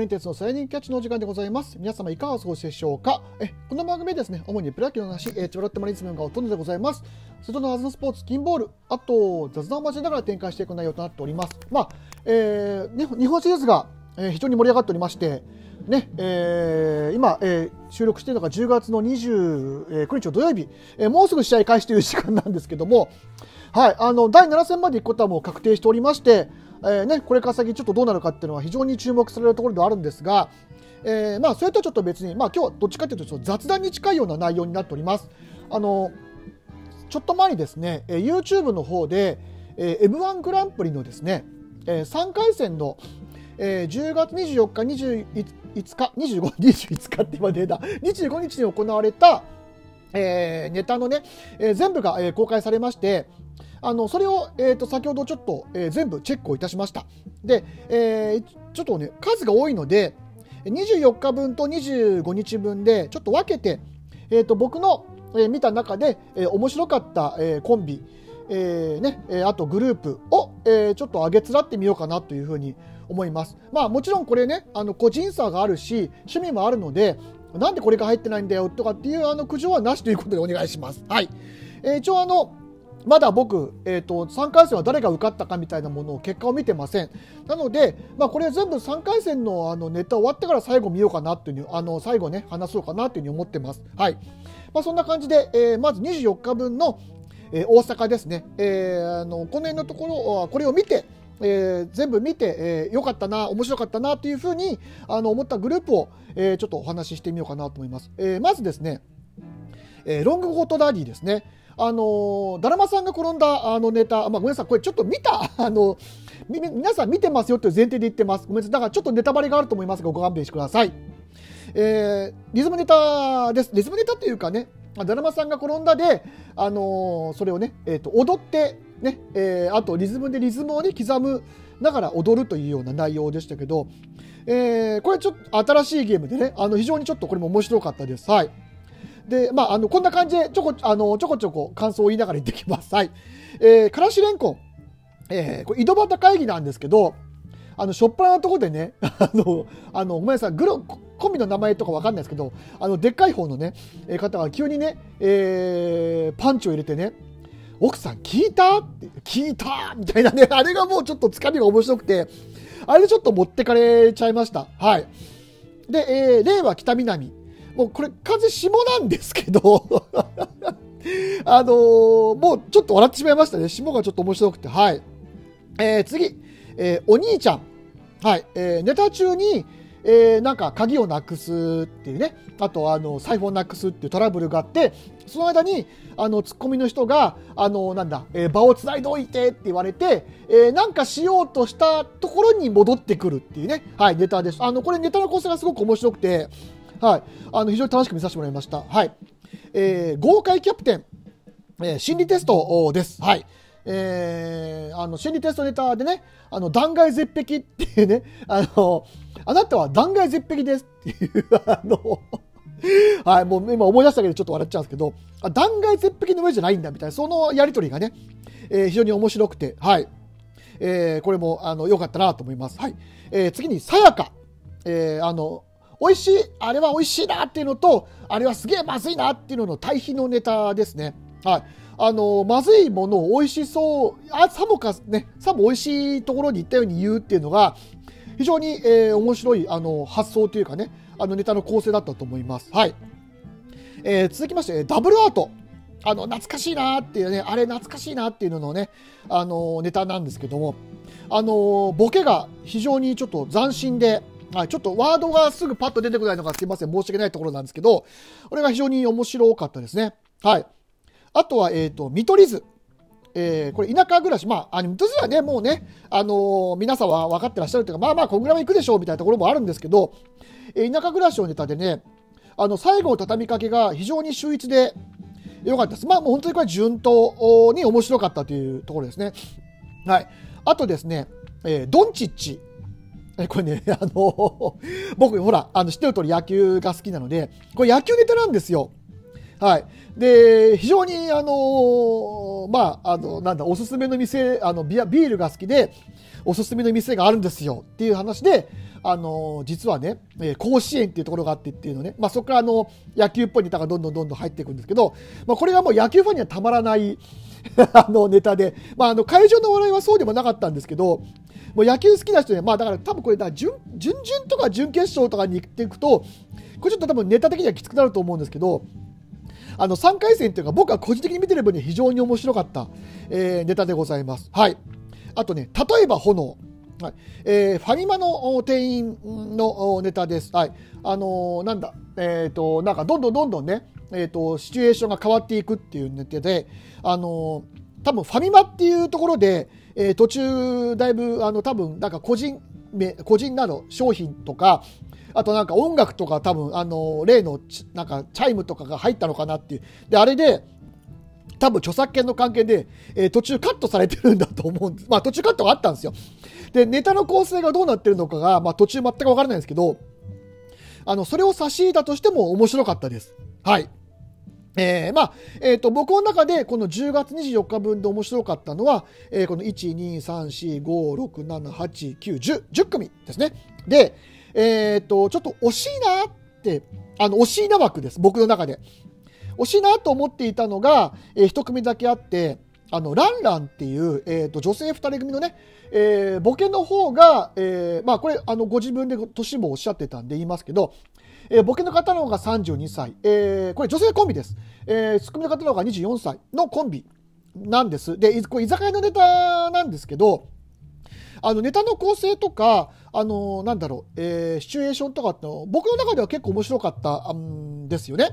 モレンテツのサイニングキャッチのお時間でございます。皆様いかがお過ごしでしょうか？えこの番組はですね、主にプロ野球の話、えー、チョロットマリズムがほとんどでございます。それとのアズのスポーツ、金ボール、あと雑談を交えながら展開していく内容となっております。まあ、えー、ね、日本シリーズが、えー、非常に盛り上がっておりまして、ね、えー、今、えー、収録しているのが10月の29日の土曜日、えー、もうすぐ試合開始という時間なんですけども、はい、あの、第7戦まで行くことはもう確定しておりまして、えーね、これから先ちょっとどうなるかっていうのは非常に注目されるところではあるんですが、えーまあ、それとはちょっと別に、まあ、今日はどっちかというと雑談に近いような内容になっております。あのちょっと前にですね、えー YouTube の方で、えー M1 グランプリのですね、えー3回戦の、えー10月24日、25日、25、21日って今出た、25日に行われた、えーネタのね、えー全部が、えー公開されまして、あのそれを、えー、と先ほどちょっと、えー全部チェックをいたしました。で、えーちょっとね、数が多いので、24日分と25日分でちょっと分けて、えー、と僕の、えー見た中で、えー面白かった、えーコンビ、えーねえーあとグループを、えーちょっと上げつらってみようかなというふうに思います。まあもちろんこれね、あの個人差があるし、趣味もあるので、なんでこれが入ってないんだよとかっていうあの苦情はなしということでお願いします。はい。えー一応あの、まだ僕、えー、と3回戦は誰が受かったかみたいなものを結果を見てません。なので、まあ、これ全部3回戦のあのネタ終わってから最後見ようかなっていうあの最後ね話そうかなというふうに思ってます。はい。まあ、そんな感じで、えーまず24日分の、えー大阪ですね。えーあのこの辺のところこれを見て。えー全部見て、えーよかったな面白かったなというふうにあの思ったグループを、えーちょっとお話ししてみようかなと思います。えーまずですね、えーロングゴートダディですね。あの、だるまさんが転んだあのネタ、まあ、ごめんなさい、これちょっと見た、あの、皆さん見てますよという前提で言ってます。ごめんなさい、だからちょっとネタバレがあると思いますが、ご勘弁してください。えーリズムネタです。リズムネタというかね、だるまさんが転んだで、あのーそれをね、えーと、踊って、ね、えーあとリズムでリズムをね、刻むながら踊るというような内容でしたけど、えーこれちょっと新しいゲームでね、あの非常にちょっとこれも面白かったです。はい。で、まあ、あの、こんな感じでちょこ、あの、ちょこちょこ感想を言いながら言ってきます。はい。えー、からしれんこん。えー、これ井戸端会議なんですけど、あの、しょっぱなとこでね、あの、あの、ごめんなさい、グロ、コンビの名前とかわかんないですけど、あの、でっかい方のね、えー方が急にね、えーパンチを入れてね、奥さん聞いた聞いたみたいなね、あれがもうちょっとつかみが面白くて、あれでちょっと持ってかれちゃいました。はい。で、えー、令和北南。もうこれ、完全下なんですけど、あのーもうちょっと笑ってしまいましたね。下がちょっと面白くて。はい。えー次、えーお兄ちゃん。はい。えーネタ中に、えーなんか鍵をなくすっていうね。あと、あの、財布をなくすっていうトラブルがあって、その間に、あの、ツッコミの人が、あの、なんだ、えー場をつないでおいてって言われて、えーなんかしようとしたところに戻ってくるっていうね。はい、ネタです。あの、これネタの構成がすごく面白くて、はい。あの、非常に楽しく見させてもらいました。はい。えー豪快キャプテン、えー心理テストです。はい。えーあの、心理テストネタでね、あの、断崖絶壁っていうね、あの、あなたは断崖絶壁ですっていう、あの、はい、もう今思い出しただけでちょっと笑っちゃうんですけど、あ断崖絶壁の上じゃないんだみたいな、そのやりとりがね、えー非常に面白くて、はい。えーこれも、あの、良かったなと思います。はい。えー次に、さやか。えーあの、美味しい、あれは美味しいなっていうのと、あれはすげえまずいなっていうのの対比のネタですね。はい。あの、まずいものを美味しそう、あ、さもか、ね、さも美味しいところに行ったように言うっていうのが、非常に、えー面白い、あの、発想というかね、あのネタの構成だったと思います。はい。えー続きまして、ダブルアート。あの、懐かしいなっていうね、あれ懐かしいなっていうののね、あの、ネタなんですけども、あの、ボケが非常にちょっと斬新で、はい、ちょっとワードがすぐパッと出てこないのがすいません、申し訳ないところなんですけど、これが非常に面白かったですね。はい。あとは、えっ、と、見取り図。えーこれ田舎暮らし、まあ、あの見取り図はね、もうね、あのー皆さんは分かってらっしゃるというか、まあまあ、こんぐらいは行くでしょうみたいなところもあるんですけど、えー田舎暮らしのネタでね、あの、最後の畳みかけが非常に秀逸で良かったです。まあ、もう本当にこれ順当に面白かったというところですね。はい。あとですね、えードンチッチ。これね、あの僕、ほら、あの、知ってる通り野球が好きなので、これ野球ネタなんですよ。はい。で、非常に、あの、まあ、あの、なんだ、おすすめの店、あのビア、ビールが好きで、おすすめの店があるんですよっていう話で、あの、実はね、甲子園っていうところがあってっていうのね、まあ、そこからあの、野球っぽいネタがどんどんどんどん入っていくんですけど、まあ、これがもう野球ファンにはたまらない あの、ネタで、まあ、あの、会場の笑いはそうでもなかったんですけど、もう野球好きな人ね、まあだから多分これだ準、準々とか準決勝とかに行っていくと、これちょっと多分ネタ的にはきつくなると思うんですけど、あの3回戦というか僕は個人的に見てる分に非常に面白かった、えー、ネタでございます。はい。あとね、例えば炎。はいえー、ファミマの店員のネタです。はい。あのー、なんだ、えっ、ー、と、なんかどんどんどんどんね、えっ、と、シチュエーションが変わっていくっていうネタで、あの多分ファミマっていうところで、え途中だいぶ、あの、多分なんか個人名、個人など商品とか、あとなんか音楽とか多分あの例のなんかチャイムとかが入ったのかなっていう。であれで多分著作権の関係で、えー、途中カットされてるんだと思うんです。まあ途中カットがあったんですよ。でネタの構成がどうなってるのかが、まあ、途中全く分からないんですけどあのそれを差し入れたとしても面白かったです。はい。えー、まあ、えっ、ー、と、僕の中でこの10月24日分で面白かったのは、えー、この1、2、3、4、5、6、7、8、9、10、10組ですね。で、えっ、ー、と、ちょっと惜しいなって、あの、惜しいな枠です、僕の中で。惜しいなと思っていたのが、えー、一組だけあって、あの、ランランっていう、えっ、と、女性二人組のね、えー、ボケの方が、えー、まあ、これ、あの、ご自分で年もおっしゃってたんで言いますけど、えー、ボケの方の方が32歳、えー、これ女性コンビです。えー、ツッコミの方の方が24歳のコンビなんです。で、これ居酒屋のネタなんですけど、あのネタの構成とか、あのなんだろう、えー、シチュエーションとかっての僕の中では結構面白かったんですよね。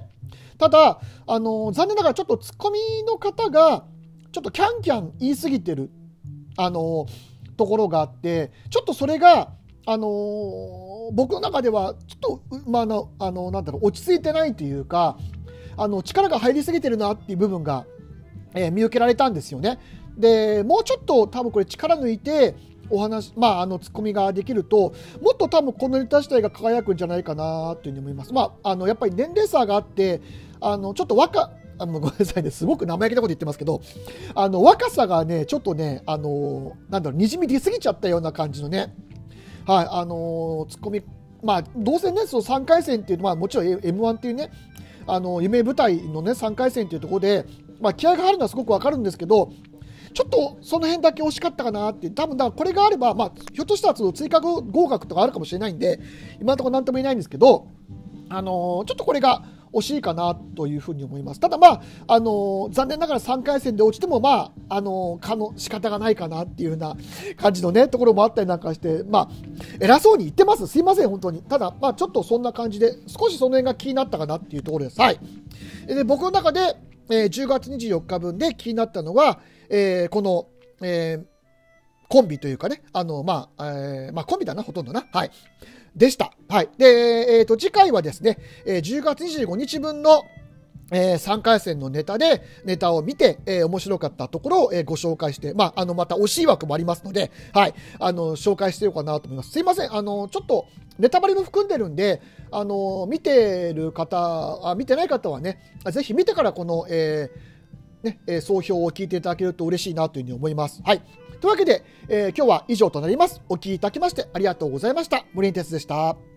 ただ、あの残念ながらちょっとツッコミの方が、ちょっとキャンキャン言い過ぎてる、あのところがあって、ちょっとそれが、あの僕の中では、ちょっと、まあ、の、あの、なんだろう、落ち着いてないというか、あの、力が入りすぎてるなっていう部分が、えー、見受けられたんですよね。で、もうちょっと多分これ力抜いて、お話、まあ、あの、ツッコミができると、もっと多分このネタ自体が輝くんじゃないかなというふうに思います。まあ、あの、やっぱり年齢差があって、あの、ちょっと若、あのごめんなさいね、すごく生意気なこと言ってますけど、あの、若さがね、ちょっとね、あの、なんだろう、にじみ出すぎちゃったような感じのね、はい、あの、ツッコミ、まあ、どうせね、その3回戦っていうのは、もちろん M1 っていうね、あの、夢舞台のね、3回戦っていうところで、まあ、気合が入るのはすごくわかるんですけど、ちょっとその辺だけ惜しかったかなって、多分だこれがあれば、まあ、ひょっとしたらその追加合格とかあるかもしれないんで、今のところなんとも言えないんですけど、あのー、ちょっとこれが惜しいかなというふうに思います。ただまあ、あの、残念ながら3回戦で落ちても、まあ、あの、かの仕方がないかなっていうような感じのね、ところもあったりなんかして、まあ、偉そうに言ってます。すいません、本当に。ただ、まあ、ちょっとそんな感じで、少しその辺が気になったかなっていうところです。はい。で、僕の中で、えー、10月24日分で気になったのは、えー、この、えー、コンビというかね、あの、まあ、えー、まあ、コンビだな、ほとんどな。はい。でした。はい。で、えっ、ー、と、次回はですね、えー、10月25日分の、えー、3回戦のネタで、ネタを見て、えー、面白かったところを、えー、ご紹介して、まあ、あの、また惜しい枠もありますので、はい、あの、紹介していようかなと思います。すいません、あの、ちょっと、ネタバレも含んでるんで、あの、見てる方、あ見てない方はね、ぜひ見てからこの、えー、ね、え、総評を聞いていただけると嬉しいなというふうに思います。はい。というわけで、えー、今日は以上となります。お聞きいただきましてありがとうございました。森ンテスでした。